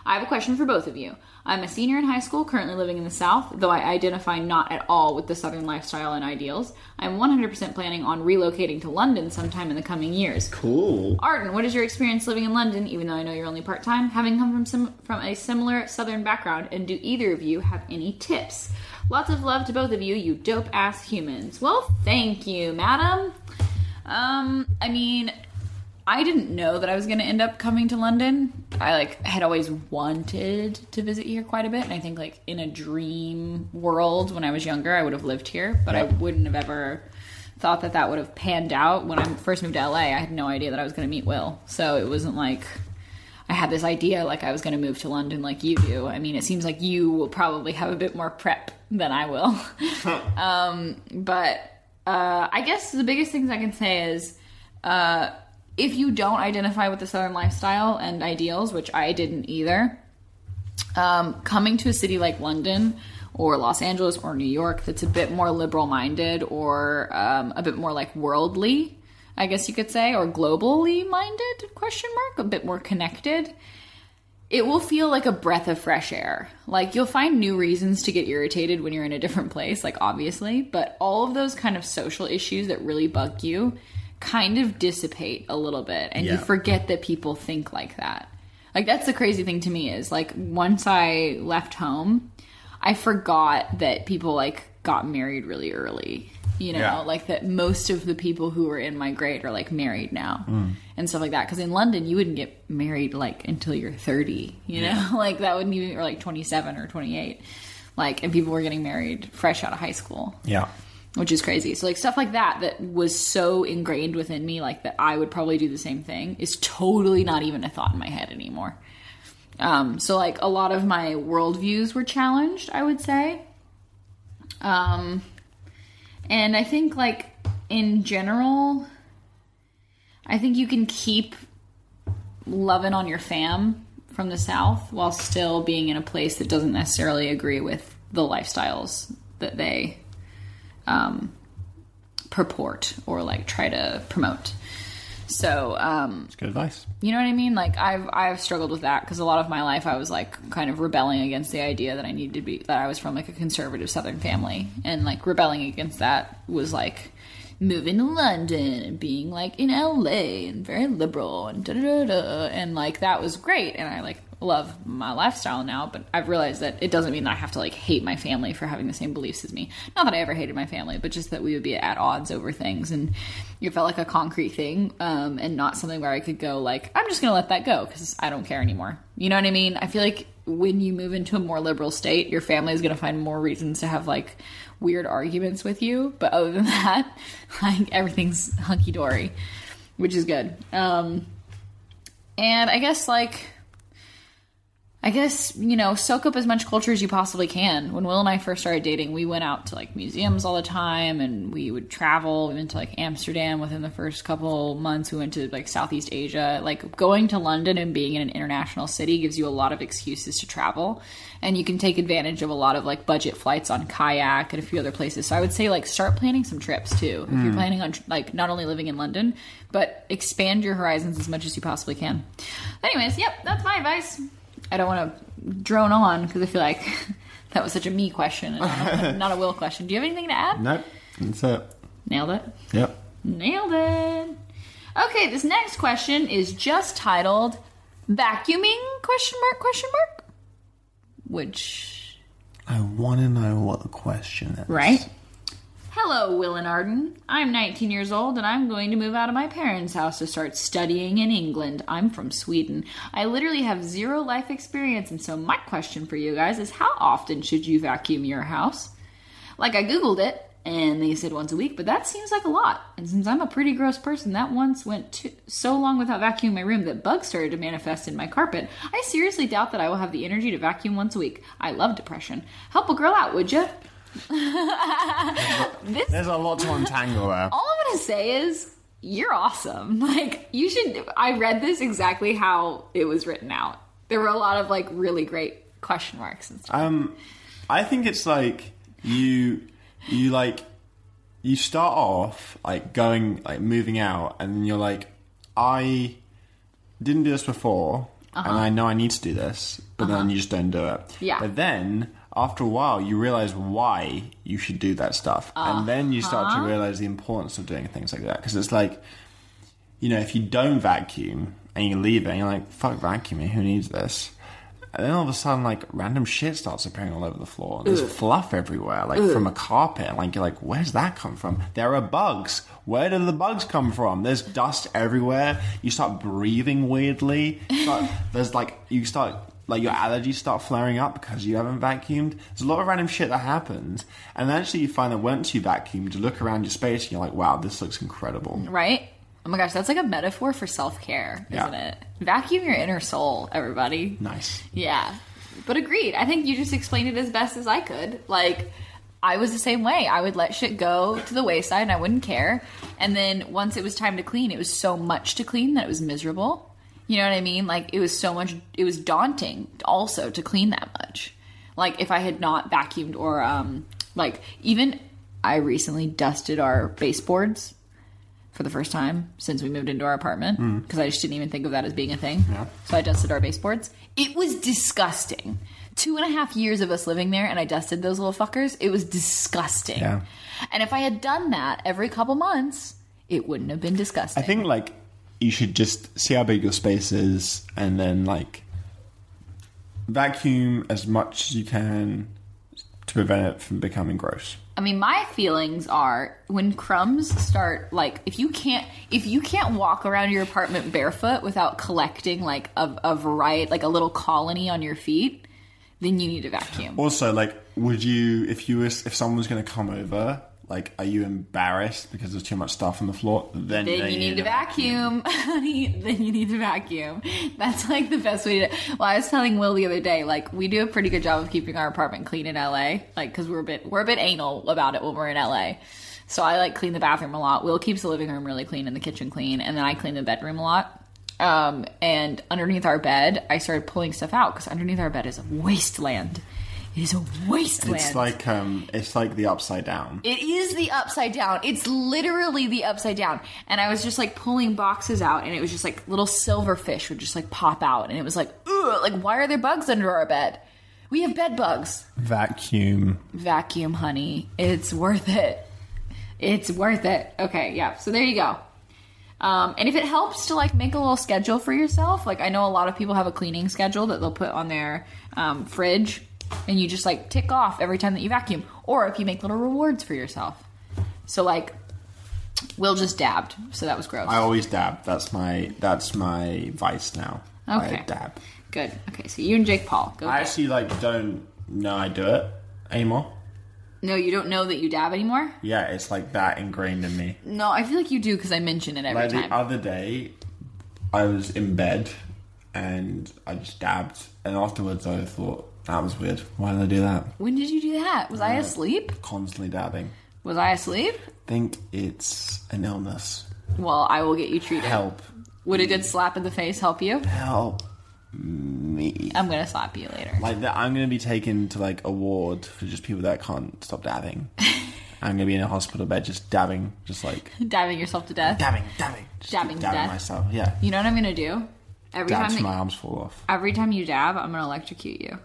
I have a question for both of you. I'm a senior in high school, currently living in the South, though I identify not at all with the Southern lifestyle and ideals. I'm 100% planning on relocating to London sometime in the coming years. Cool. Arden, what is your experience living in London, even though I know you're only part time, having come from some from a similar southern background, and do either of you have any tips? Lots of love to both of you, you dope ass humans. Well, thank you, madam. Um, I mean, I didn't know that I was going to end up coming to London. I like had always wanted to visit here quite a bit, and I think like in a dream world when I was younger, I would have lived here, but I wouldn't have ever thought that that would have panned out. When I first moved to LA, I had no idea that I was going to meet Will, so it wasn't like I had this idea like I was going to move to London like you do. I mean, it seems like you will probably have a bit more prep than I will. *laughs* um, but uh, I guess the biggest things I can say is uh, if you don't identify with the Southern lifestyle and ideals, which I didn't either, um, coming to a city like London or Los Angeles or New York that's a bit more liberal minded or um, a bit more like worldly, I guess you could say, or globally minded question mark, a bit more connected. It will feel like a breath of fresh air. Like you'll find new reasons to get irritated when you're in a different place, like obviously, but all of those kind of social issues that really bug you kind of dissipate a little bit and you forget that people think like that. Like that's the crazy thing to me is like once I left home, I forgot that people like got married really early. You know, Yeah. like that most of the people who were in my grade are like married now mm. and stuff like that. Because in London, you wouldn't get married like until you're 30. You know, *laughs* like that wouldn't even or like 27 or 28. Like, and people were getting married fresh out of high school Yeah. Which is crazy. So like stuff like that that was so ingrained within me, like that I would probably do the same thing, is totally not even a thought in my head anymore. Um, so like a lot of my worldviews were challenged, I would say. Um, and I think like in general, I think you can keep loving on your fam from the south while still being in a place that doesn't necessarily agree with the lifestyles that they um, purport or like try to promote. So, um, It's good advice. you know what I mean? Like I've I've struggled with that because a lot of my life I was like kind of rebelling against the idea that I needed to be that I was from like a conservative Southern family, and like rebelling against that was like moving to London and being like in LA and very liberal and da da da da, and like that was great, and I like love my lifestyle now. But I've realized that it doesn't mean that I have to like hate my family for having the same beliefs as me. Not that I ever hated my family, but just that we would be at odds over things, and it felt like a concrete thing, um, and not something where I could go like I'm just gonna let that go because I don't care anymore. You know what I mean? I feel like when you move into a more liberal state, your family is gonna find more reasons to have like weird arguments with you. But other than *laughs* that, like everything's hunky dory, which is good. Um, and I guess like I guess, you know, soak up as much culture as you possibly can. When Will and I first started dating, we went out to like museums all the time and we would travel. We went to like Amsterdam within the first couple months. We went to like Southeast Asia. Like going to London and being in an international city gives you a lot of excuses to travel. And you can take advantage of a lot of like budget flights on kayak and a few other places. So I would say like start planning some trips too. If you're hmm. planning on like not only living in London, but expand your horizons as much as you possibly can. Anyways, yep, that's my advice. I don't want to drone on because I feel like *laughs* that was such a me question and not a- not a Will question. Do you have anything to add? Nope. That's it. Nailed it. Yep. Nailed it. Okay, this next question is just titled vacuuming question mark question mark which I want to know what the question is. right hello will and arden. I'm 19 years old and i'm going to move out of my parents house to start studying in england. I'm from sweden. I literally have zero life experience and so my question for you guys is how often should you vacuum your house? Like i googled it and they said once a week but that seems like a lot. And since i'm a pretty gross person that once went too, so long without vacuuming my room that bugs started to manifest in my carpet. I seriously doubt that i will have the energy to vacuum once a week. I love depression. Help a girl out would you this There's a lot to untangle there. all I'm gonna say is you're awesome. *laughs* Like you should. I read this exactly how it was written out. There were a lot of like really great question marks and stuff. Um, I think it's like you, you like, you start off like going like moving out, and then you're like, I didn't do this before, and I know I need to do this, but then you just don't do it. Yeah. But then after a while, you realize why you should do that stuff, and uh-huh. then you start to realize the importance of doing things like that because it's like, you know, if you don't vacuum and you leave it, and you're like, fuck vacuuming, who needs this? And then all of a sudden, like random shit starts appearing all over the floor. And there's fluff everywhere, like from a carpet. Like you're like, where's that come from? There are bugs. Where do the bugs come from? There's dust everywhere. You start breathing weirdly. Start- there's like you start like your allergies start flaring up because you haven't vacuumed. There's a lot of random shit that happens, and then actually you find that once you vacuum, you look around your space and you're like, wow, this looks incredible. Right? Oh my gosh, that's like a metaphor for self care, Yeah. isn't it? Vacuum your inner soul, everybody. Nice. Yeah. But agreed. I think you just explained it as best as I could. Like, I was the same way. I would let shit go to the wayside and I wouldn't care. And then once it was time to clean, it was so much to clean that it was miserable. You know what I mean? Like, it was so much, it was daunting also to clean that much. Like, if I had not vacuumed or, um, like, even I recently dusted our baseboards for the first time since we moved into our apartment because I just didn't even think of that as being a thing. Yeah. So I dusted our baseboards. It was disgusting. Two and a half years of us living there, and I dusted those little fuckers. It was disgusting. Yeah. And if I had done that every couple months, it wouldn't have been disgusting. I think like you should just see how big your space is and then like vacuum as much as you can to prevent it from becoming gross. I mean, my feelings are when crumbs start like if you can't if you can't walk around your apartment barefoot without collecting like a, a variety like a little colony on your feet, then you need to vacuum. Also, like, would you if you was if someone was going to come over, like, are you embarrassed because there's too much stuff on the floor? Then, then you need to vacuum, honey. *laughs* Then you need to vacuum. That's like the best way to. Well, I was telling Will the other day, like we do a pretty good job of keeping our apartment clean in LA, like because we're a bit we're a bit anal about it when we're in LA. So I like clean the bathroom a lot. Will keeps the living room really clean and the kitchen clean, and then I clean the bedroom a lot. Um, and underneath our bed, I started pulling stuff out because underneath our bed is a wasteland. It is a wasteland. It's like um, it's like the upside down. It is the upside down. It's literally the upside down. And I was just like pulling boxes out, and it was just like little silver fish would just like pop out, and it was like, ugh, like why are there bugs under our bed? We have bed bugs. Vacuum. Vacuum, honey. It's worth it. It's worth it. Okay, yeah. So there you go. Um, and if it helps to like make a little schedule for yourself, like I know a lot of people have a cleaning schedule that they'll put on their um, fridge, and you just like tick off every time that you vacuum, or if you make little rewards for yourself. So like, Will just dabbed, so that was gross. I always dab. That's my that's my vice now. Okay. I dab. Good. Okay, so you and Jake Paul go. I actually like don't know I do it anymore. no, you don't know that you dab anymore. Yeah, it's like that ingrained in me. No, I feel like you do because I mention it every Like time. the other day, I was in bed and I just dabbed. And afterwards, I thought that was weird. Why did I do that? When did you do that? Was I uh, asleep? Constantly dabbing. Was I asleep? think it's an illness. Well, I will get you treated. Help. Would a good slap in the face help you? Help me. I'm gonna slap you later. Like that, I'm gonna be taken to like a ward for just people that can't stop dabbing. *laughs* I'm gonna be in a hospital bed just dabbing, just like *laughs* Dabbing yourself to death. dabbing, dabbing, Dabbing to dabbing death. myself. Yeah, You know what I'm gonna do? Every dab time that, my arms fall off. every time you dab, I'm gonna electrocute you.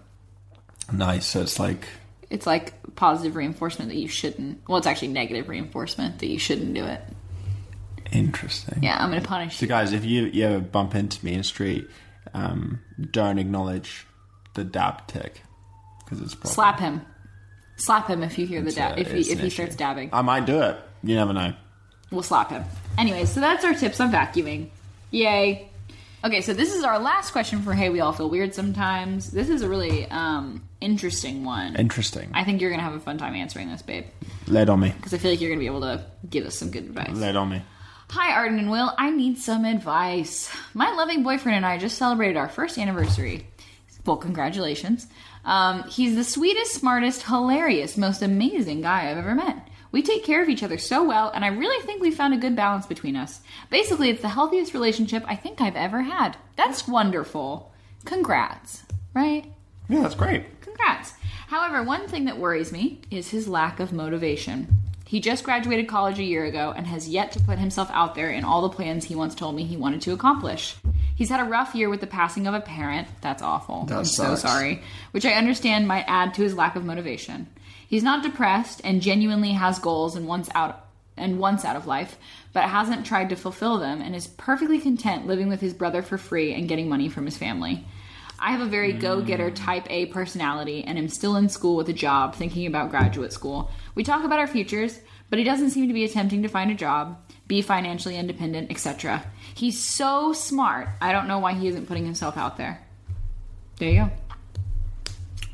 Nice. So it's like It's like positive reinforcement that you shouldn't. Well, it's actually negative reinforcement that you shouldn't do it. interesting. Yeah, I'm gonna punish you. So you. guys, if you you ever bump into me in the street, um, don't acknowledge the dab tick because it's probably, Slap him. Slap him if you hear the dab. uh, If he if he issue. starts dabbing, I might do it. You never know. we'll slap him. Anyway, so that's our tips on vacuuming. Yay. Okay, so this is our last question for Hey We All Feel Weird Sometimes. This is a really um, interesting one. Interesting. I think you're gonna have a fun time answering this, babe, Lead on me. because I feel like you're gonna be able to give us some good advice. Lead on me. Hi, Arden and Will. I need some advice. My loving boyfriend and I just celebrated our first anniversary. Well, congratulations. Um, he's the sweetest, smartest, hilarious, most amazing guy I've ever met. We take care of each other so well, and I really think we found a good balance between us. Basically, it's the healthiest relationship I think I've ever had. That's wonderful. Congrats, right? Yeah, that's great. Congrats. However, one thing that worries me is his lack of motivation. He just graduated college a year ago and has yet to put himself out there in all the plans he once told me he wanted to accomplish. He's had a rough year with the passing of a parent. That's awful. That I'm sucks. so sorry. Which I understand might add to his lack of motivation. He's not depressed and genuinely has goals and wants out and wants out of life, but hasn't tried to fulfill them and is perfectly content living with his brother for free and getting money from his family. I have a very go getter mm. type A personality and am still in school with a job, thinking about graduate school. We talk about our futures, but he doesn't seem to be attempting to find a job, be financially independent, etc. He's so smart. I don't know why he isn't putting himself out there. There you go.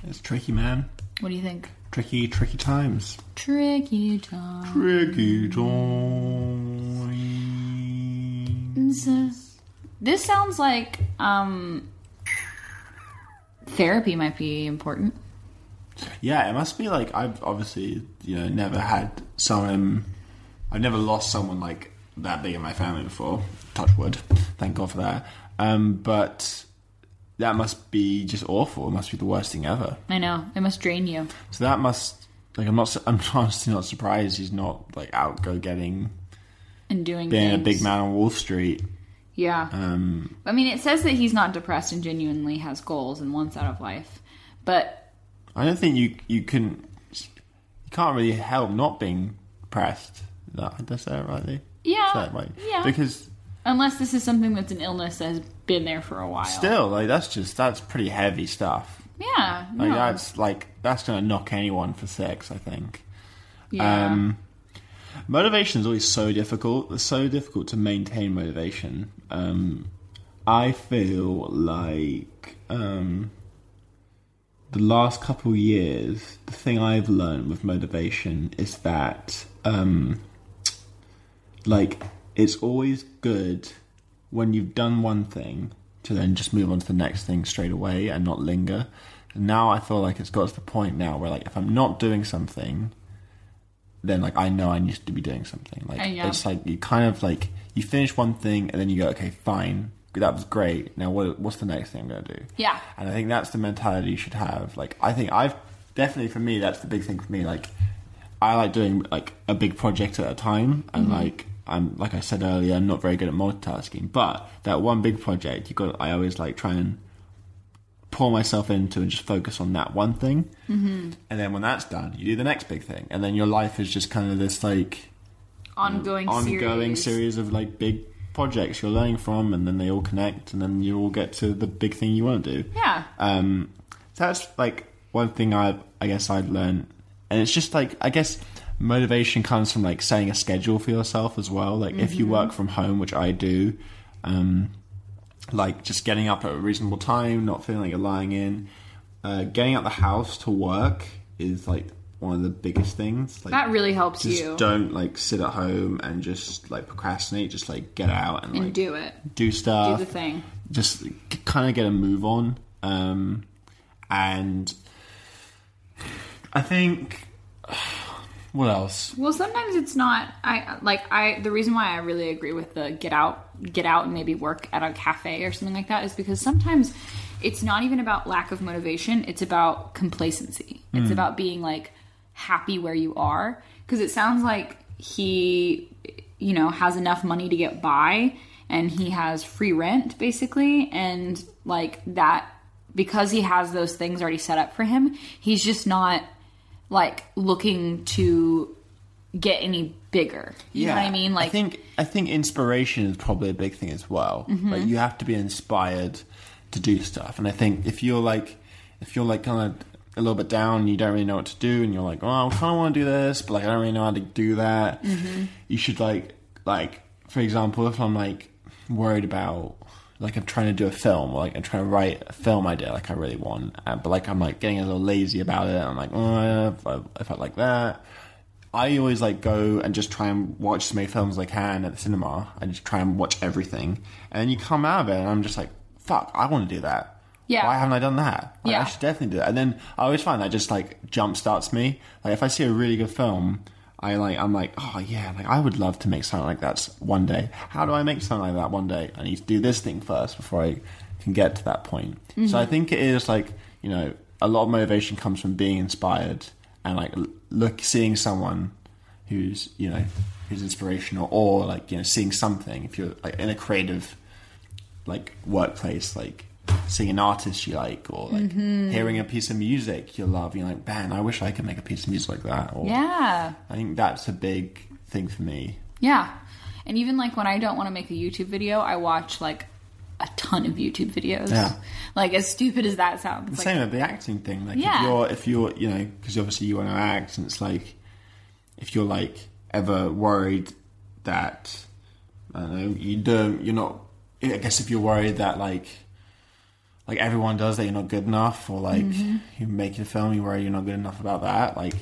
That's tricky, man. What do you think? Tricky, tricky times. Tricky time. Tricky times. This sounds like um therapy might be important. Yeah, it must be like I've obviously you know never had someone. I've never lost someone like that big in my family before. Touch wood. Thank God for that. Um, but that must be just awful. It must be the worst thing ever. I know. It must drain you. So that must like I'm not. *laughs* I'm honestly not surprised he's not like out go getting And doing being a big man on Wall Street. Yeah. Um, I mean, it says that he's not depressed and genuinely has goals and wants out of life. But I don't think you you can you can't really help not being depressed. I say that rightly? Yeah, Is that right? yeah. Because unless this is something that's an illness that has been there for a while. still, like that's just that's pretty heavy stuff. Yeah. Like no. that's like that's gonna knock anyone for six. I think. yeah. Um, motivation is always so difficult. It's so difficult to maintain motivation. Um, I feel like um, the last couple years, the thing I've learned with motivation is that, um, like, it's always good when you've done one thing to then just move on to the next thing straight away and not linger. And now I feel like it's got to the point now where, like, if I'm not doing something, then like I know I need to be doing something. Like Uh, yeah. it's like you kind of like you finish one thing and then you go, okay, fine, that was great. Now what? What's the next thing I'm gonna do? Yeah. And I think that's the mentality you should have. Like I think I've definitely for me that's the big thing for me. Like I like doing like a big project at a time, and Mm-hmm. like I'm like I said earlier, I'm not very good at multitasking. But that one big project, you got I always like try and pour myself into and just focus on that one thing. Mm-hmm. And then when that's done, you do the next big thing, and then your life is just kind of this like ongoing, ongoing series. series of like big projects you're learning from, and then they all connect, and then you all get to the big thing you want to do. Yeah. Um, so that's like one thing I I guess I'd learned, and it's just like I guess motivation comes from like setting a schedule for yourself as well. Like if you work from home, which I do, um, like just getting up at a reasonable time, not feeling like you're lying in, uh, getting out the house to work is like one of the biggest things. Like, That really helps just you don't like sit at home and just like procrastinate. Just like get out and, and like do it. do stuff. Do the thing. Just kind of get a move on. Um, and I think what else? Well, sometimes it's not. I like I. The reason why I really agree with the get out, get out, and maybe work at a cafe or something like that is because sometimes it's not even about lack of motivation. It's about complacency. It's mm. about being like happy where you are. Because it sounds like he, you know, has enough money to get by, and he has free rent basically, and like that because he has those things already set up for him. He's just not like looking to get any bigger. You know what I mean? Like I think I think inspiration is probably a big thing as well. Mm-hmm. Like you have to be inspired to do stuff, and I think if you're like if you're like kind of a little bit down, you don't really know what to do, and you're like, oh, I kind of want to do this, but like I don't really know how to do that. Mm-hmm. You should like like for example, if I'm like worried about like I'm trying to do a film, or like I'm trying to write a film idea, like I really want, uh, but like I'm like getting a little lazy about it. I'm like, oh, if I, if I like that. I always like go and just try and watch as many films as I can at the cinema. I just try and watch everything, and then you come out of it, and I'm just like, "Fuck, I want to do that." Yeah. Why haven't I done that? Like, Yeah. I should definitely do that. And then I always find that just like jump starts me. Like if I see a really good film, I like I'm like, oh yeah, like I would love to make something like that one day. How do I make something like that one day? I need to do this thing first before I can get to that point. So I mm-hmm. think it is like you know a lot of motivation comes from being inspired and like look seeing someone who's you know who's inspirational or like you know seeing something if you're like in a creative like workplace like seeing an artist you like or like Mm-hmm. hearing a piece of music you love you're like man i wish i could make a piece of music like that or yeah, i think that's a big thing for me yeah. And even like when I don't want to make a YouTube video, I watch like a ton of YouTube videos. Yeah. Like as stupid as that sounds. the like, same with the acting thing like Yeah. if you're if you're you know because obviously you want to act and it's like if you're like ever worried that i don't know you don't you're not i guess if you're worried that like like everyone does that you're not good enough or like Mm-hmm. you make a film you worry you're not good enough about that like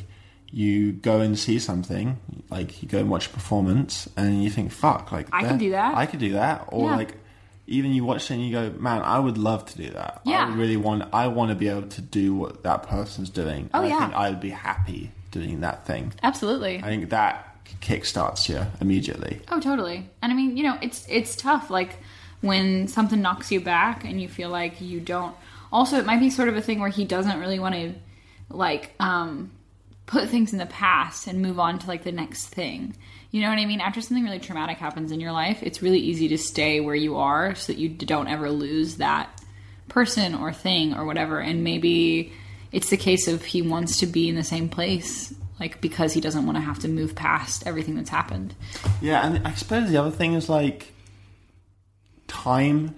you go and see something like you go and watch a performance and you think fuck like I can do that. i could do that or Yeah. like even you watch it and you go man i would love to do that i Yeah. would really want i want to be able to do what that person's doing Oh, And yeah. i think i would be happy doing that thing Absolutely. i think that kickstarts you immediately Oh, totally. And I mean, you know, it's it's tough. Like when something knocks you back and you feel like you don't. Also, it might be sort of a thing where he doesn't really want to, like, um, put things in the past and move on to like the next thing. You know what I mean? After something really traumatic happens in your life, it's really easy to stay where you are so that you don't ever lose that person or thing or whatever. And maybe it's the case of he wants to be in the same place, like because he doesn't want to have to move past everything that's happened. Yeah, and I suppose the other thing is like time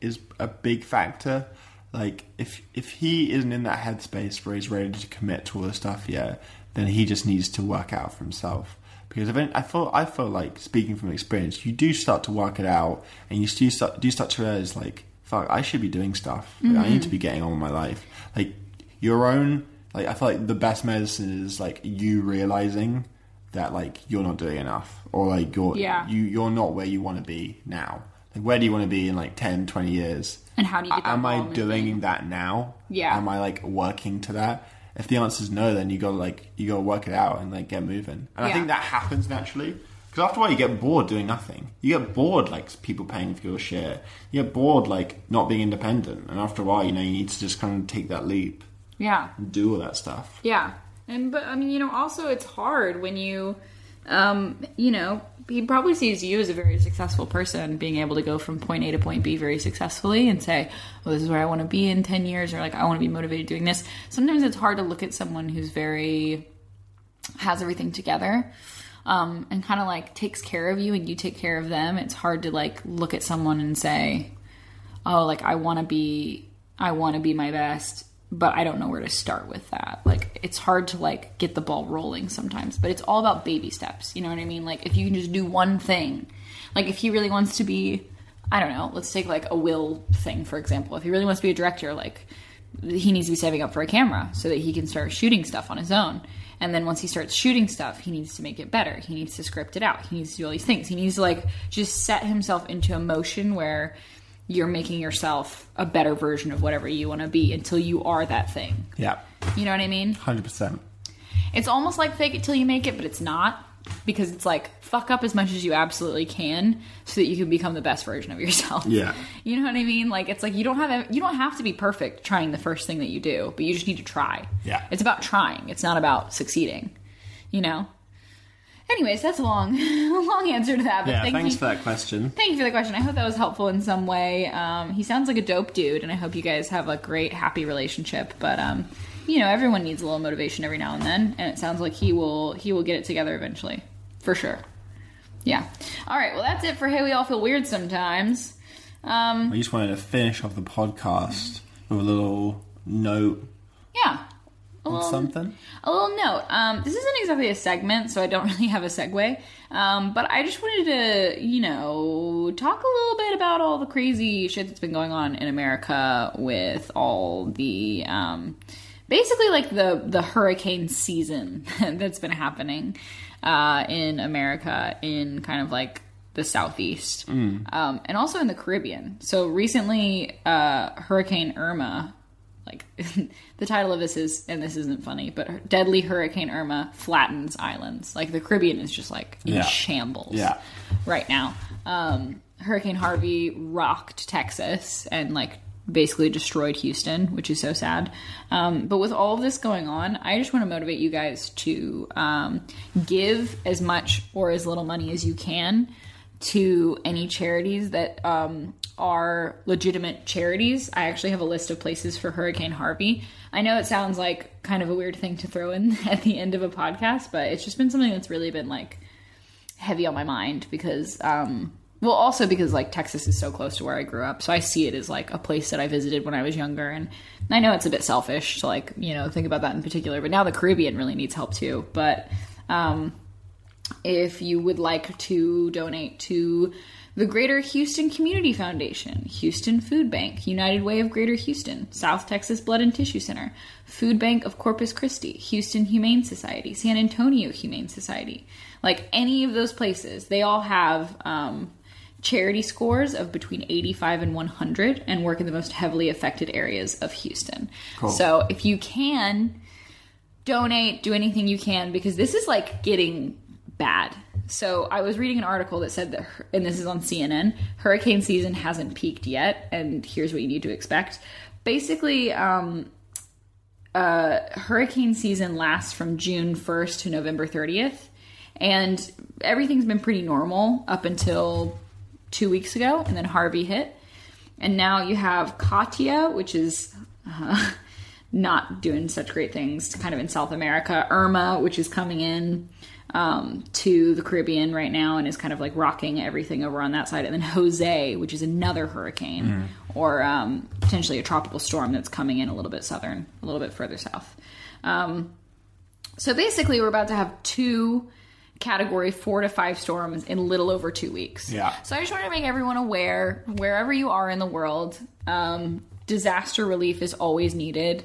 is a big factor. Like if if he isn't in that headspace where he's ready to commit to all this stuff yet, then he just needs to work out for himself. Because event, I feel I feel like speaking from experience, you do start to work it out, and you do start do start to realize like, fuck, I should be doing stuff. Like, I need to be getting on with my life. Like your own, like I feel like the best medicine is like you realizing that like you're not doing enough or like you're Yeah. you you're not where you want to be now like where do you want to be in like 10 20 years? And how do you get that am i doing moving? that now? Yeah. am i like working to that? If the answer is no then you gotta like you gotta work it out and like get moving. And i think that happens naturally because after a while you get bored doing nothing. You get bored like people paying for your share you get bored like not being independent. And after a while you know you need to just kind of take that leap. Yeah. and do all that stuff. Yeah. And but I mean, you know, also it's hard when you um, you know, he probably sees you as a very successful person being able to go from point A to point B very successfully and say, "Well, this is where I want to be in 10 years," or like, "I want to be motivated doing this." Sometimes it's hard to look at someone who's very has everything together. Um, and kind of like takes care of you and you take care of them. It's hard to like look at someone and say, oh like i want to be i want to be my best but i don't know where to start with that like it's hard to like get the ball rolling sometimes but it's all about baby steps you know what i mean like if you can just do one thing like if he really wants to be i don't know let's take like a will thing for example if he really wants to be a director like he needs to be saving up for a camera so that he can start shooting stuff on his own. And then once he starts shooting stuff, he needs to make it better. He needs to script it out. He needs to do all these things. He needs to like just set himself into a motion where you're making yourself a better version of whatever you want to be until you are that thing. Yeah, You know what I mean? hundred percent. It's almost like fake it till you make it, but it's not because it's like fuck up as much as you absolutely can so that you can become the best version of yourself. Yeah. *laughs* You know what I mean? Like it's like you don't have you don't have to be perfect trying the first thing that you do, but you just need to try. Yeah. It's about trying. It's not about succeeding. You know? Anyways, that's a long *laughs* long answer to that. But Yeah, thank thanks you. for that question. Thank you for the question. I hope that was helpful in some way. Um, he sounds like a dope dude, and I hope you guys have a great, happy relationship. But um, you know, everyone needs a little motivation every now and then, and it sounds like he will he will get it together eventually, for sure. Yeah. All right. Well, that's it for Hey. We all feel weird sometimes. Um, I just wanted to finish off the podcast with a little note yeah. A little- something. A little note. Um, this isn't exactly a segment, so I don't *laughs* really have a segue. Um, but I just wanted to, you know, talk a little bit about all the crazy shit that's been going on in America with all the, um, basically like the the hurricane season *laughs* that's been happening uh, in America in kind of like the southeast um, and also in the Caribbean. So recently, uh, Hurricane Irma like *laughs* the title of this is and this isn't funny but deadly hurricane irma flattens islands like the caribbean is just like in Yeah. shambles Yeah. right now um, hurricane harvey rocked texas and like basically destroyed houston which is so sad um, but with all of this going on i just want to motivate you guys to um, give as much or as little money as you can to any charities that um, are legitimate charities. I actually have a list of places for Hurricane Harvey. I know it sounds like kind of a weird thing to throw in *laughs* at the end of a podcast, but it's just been something that's really been like heavy on my mind because um well also because like Texas is so close to where I grew up so I see it as like a place that I visited when I was younger and I know it's a bit selfish to like you know think about that in particular but now the Caribbean really needs help too but um if you would like to donate to the Greater Houston Community Foundation, Houston Food Bank, United Way of Greater Houston, South Texas Blood and Tissue Center, Food Bank of Corpus Christi, Houston Humane Society, San Antonio Humane Society, like any of those places, they all have um, charity scores of between 85 and 100 and work in the most heavily affected areas of Houston. So if you can, donate, do anything you can because this is like getting bad. So I was reading an article that said that, and this is on CNN, hurricane season hasn't peaked yet, and here's what you need to expect. Basically, um, uh, hurricane season lasts from June 1st to November 30th, and everything's been pretty normal up until two weeks ago, and then Harvey hit. And now you have Katia, which is uh, *laughs* not doing such great things kind of in South America. Irma, which is coming in um, to the Caribbean right now and is kind of like rocking everything over on that side. And then Jose, which is another hurricane or um, potentially a tropical storm that's coming in a little bit southern, a little bit further south. Um, so basically, we're about to have two category four to five storms in a little over two weeks. Yeah. So I just want to make everyone aware, wherever you are in the world, um, disaster relief is always needed.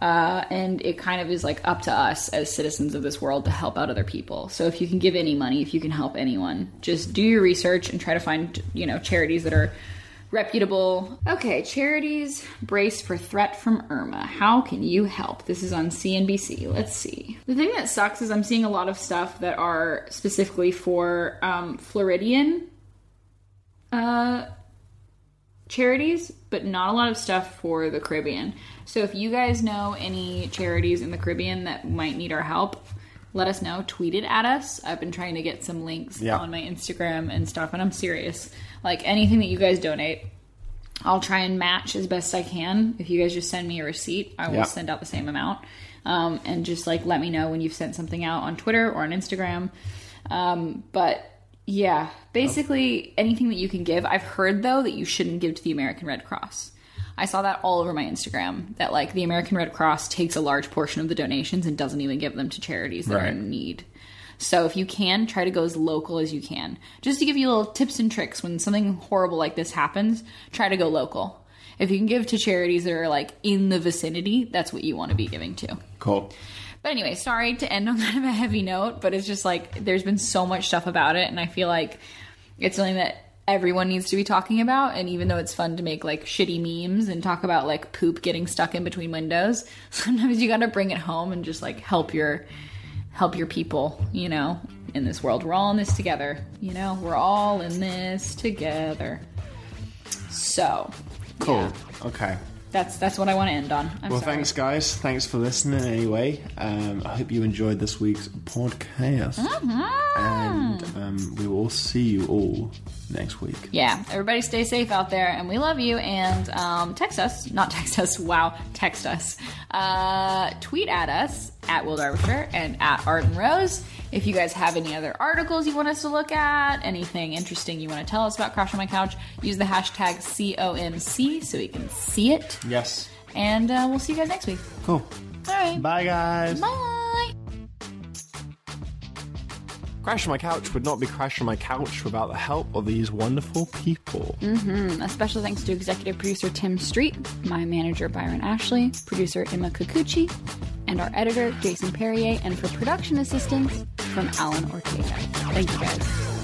Uh, and it kind of is like up to us as citizens of this world to help out other people. So if you can give any money, if you can help anyone, just do your research and try to find, you know, charities that are reputable. Okay, charities brace for threat from Irma. How can you help? This is on CNBC. Let's see. The thing that sucks is I'm seeing a lot of stuff that are specifically for um, Floridian uh, charities, but not a lot of stuff for the Caribbean. So if you guys know any charities in the Caribbean that might need our help, let us know. Tweet it at us. I've been trying to get some links Yeah. on my Instagram and stuff, and I'm serious. Like anything that you guys donate, I'll try and match as best I can. If you guys just send me a receipt, I will Yeah. send out the same amount. Um, and just like let me know when you've sent something out on Twitter or on Instagram. Um, but yeah, oh. basically anything that you can give. I've heard though that you shouldn't give to the American Red Cross. I saw that all over my Instagram that like the American Red Cross takes a large portion of the donations and doesn't even give them to charities that are in need. So if you can, try to go as local as you can. Just to give you little tips and tricks when something horrible like this happens, try to go local. if you can give to charities that are like in the vicinity, that's what you want to be giving to. Cool. But anyway, sorry to end on *laughs* kind of a heavy note, but it's just like there's been so much stuff about it, and I feel like it's something that everyone needs to be talking about. And even though it's fun to make like shitty memes and talk about like poop getting stuck in between windows, *laughs* sometimes you got to bring it home and just like help your help your people, you know, in this world. We're all in this together, you know, we're all in this together. So, Cool. yeah, Okay. That's that's what I want to end on. I'm Well, sorry. thanks, guys. Thanks for listening. Anyway, um, I hope you enjoyed this week's podcast, Mm-hmm. and um, we will see you all next week. yeah, everybody stay safe out there, and we love you. And um, text us, not text us. *laughs* Wow, text us. Uh, tweet at us at Will Darbyshire and at Arden Rose. If you guys have any other articles you want us to look at, anything interesting you want to tell us about Crash on My Couch, use the hashtag COMC so we can see it. Yes. And uh, we'll see you guys next week. Cool. All right. Bye, guys. Bye. Crash on My Couch would not be Crash on My Couch without the help of these wonderful people. Mm-hmm. A special thanks to executive producer Tim Street, my manager Byron Ashley, producer Emma Kikuchi, and our editor Jason Perrier, and for production assistance from Alan Ortega. Thank you guys.